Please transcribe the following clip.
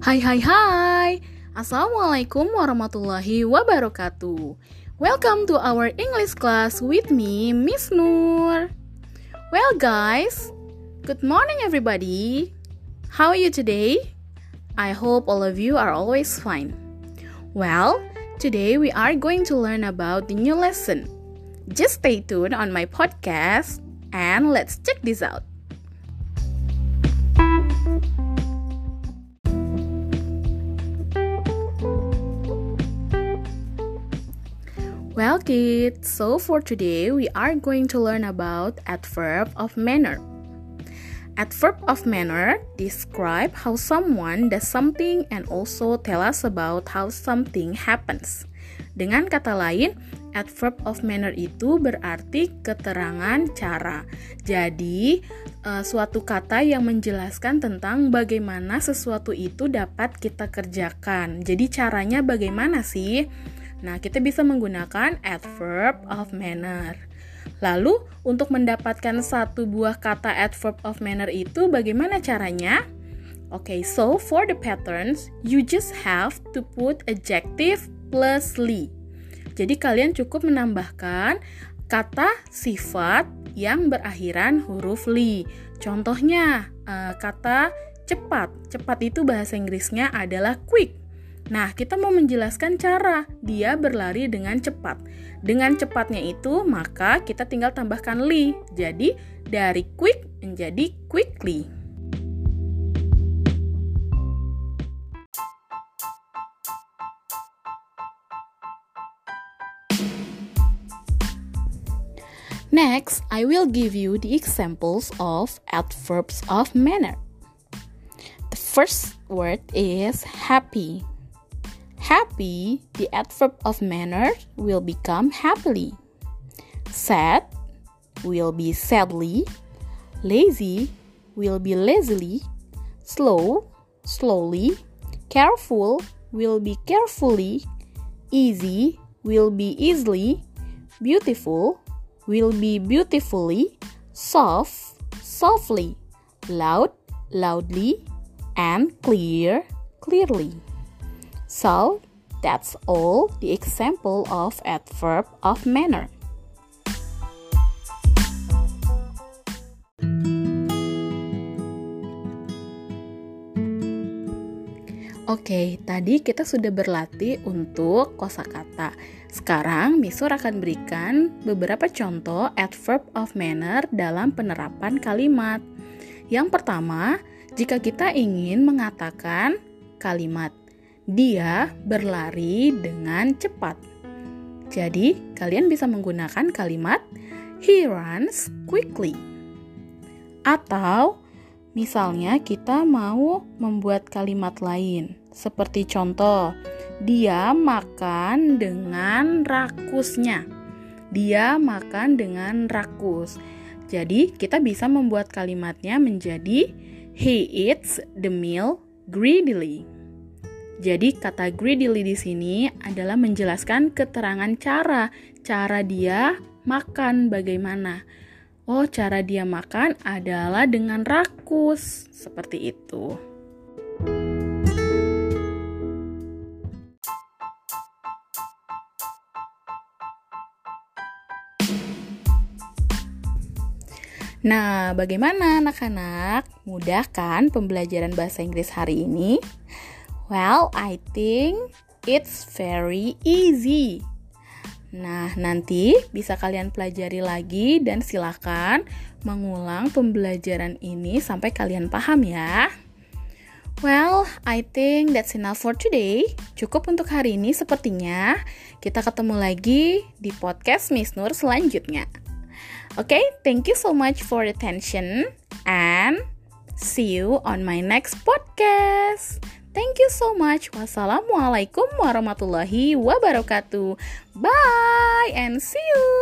Hai hai hai. Assalamualaikum warahmatullahi wabarakatuh. Welcome to our English class with me, Miss Nur. Well guys, good morning everybody. How are you today? I hope all of you are always fine. Well, today we are going to learn about the new lesson. Just stay tuned on my podcast and let's check this out Kids, so for today we are going to learn about adverb of manner. Adverb of manner describe how someone does something and also tell us about how something happens. Dengan kata lain, adverb of manner itu berarti keterangan cara. Jadi, uh, suatu kata yang menjelaskan tentang bagaimana sesuatu itu dapat kita kerjakan. Jadi, caranya bagaimana sih? Nah, kita bisa menggunakan adverb of manner. Lalu, untuk mendapatkan satu buah kata adverb of manner itu bagaimana caranya? Oke, okay, so for the patterns, you just have to put adjective plus li. Jadi kalian cukup menambahkan kata sifat yang berakhiran huruf li. Contohnya, uh, kata cepat. Cepat itu bahasa Inggrisnya adalah quick. Nah, kita mau menjelaskan cara dia berlari dengan cepat. Dengan cepatnya itu, maka kita tinggal tambahkan li. Jadi, dari quick menjadi quickly. Next, I will give you the examples of adverbs of manner. The first word is happy. Happy, the adverb of manner, will become happily. Sad will be sadly. Lazy will be lazily. Slow, slowly. Careful will be carefully. Easy will be easily. Beautiful will be beautifully. Soft, softly. Loud, loudly. And clear, clearly. So, that's all the example of adverb of manner. Oke, tadi kita sudah berlatih untuk kosakata. Sekarang Misur akan berikan beberapa contoh adverb of manner dalam penerapan kalimat. Yang pertama, jika kita ingin mengatakan kalimat dia berlari dengan cepat. Jadi, kalian bisa menggunakan kalimat he runs quickly. Atau misalnya kita mau membuat kalimat lain, seperti contoh, dia makan dengan rakusnya. Dia makan dengan rakus. Jadi, kita bisa membuat kalimatnya menjadi he eats the meal greedily. Jadi kata greedily di sini adalah menjelaskan keterangan cara, cara dia makan bagaimana. Oh, cara dia makan adalah dengan rakus, seperti itu. Nah, bagaimana anak-anak? Mudah kan pembelajaran bahasa Inggris hari ini? Well, I think it's very easy. Nah, nanti bisa kalian pelajari lagi dan silakan mengulang pembelajaran ini sampai kalian paham ya. Well, I think that's enough for today. Cukup untuk hari ini sepertinya. Kita ketemu lagi di podcast Miss Nur selanjutnya. Oke, okay, thank you so much for attention and see you on my next podcast. Thank you so much. Wassalamualaikum warahmatullahi wabarakatuh. Bye and see you.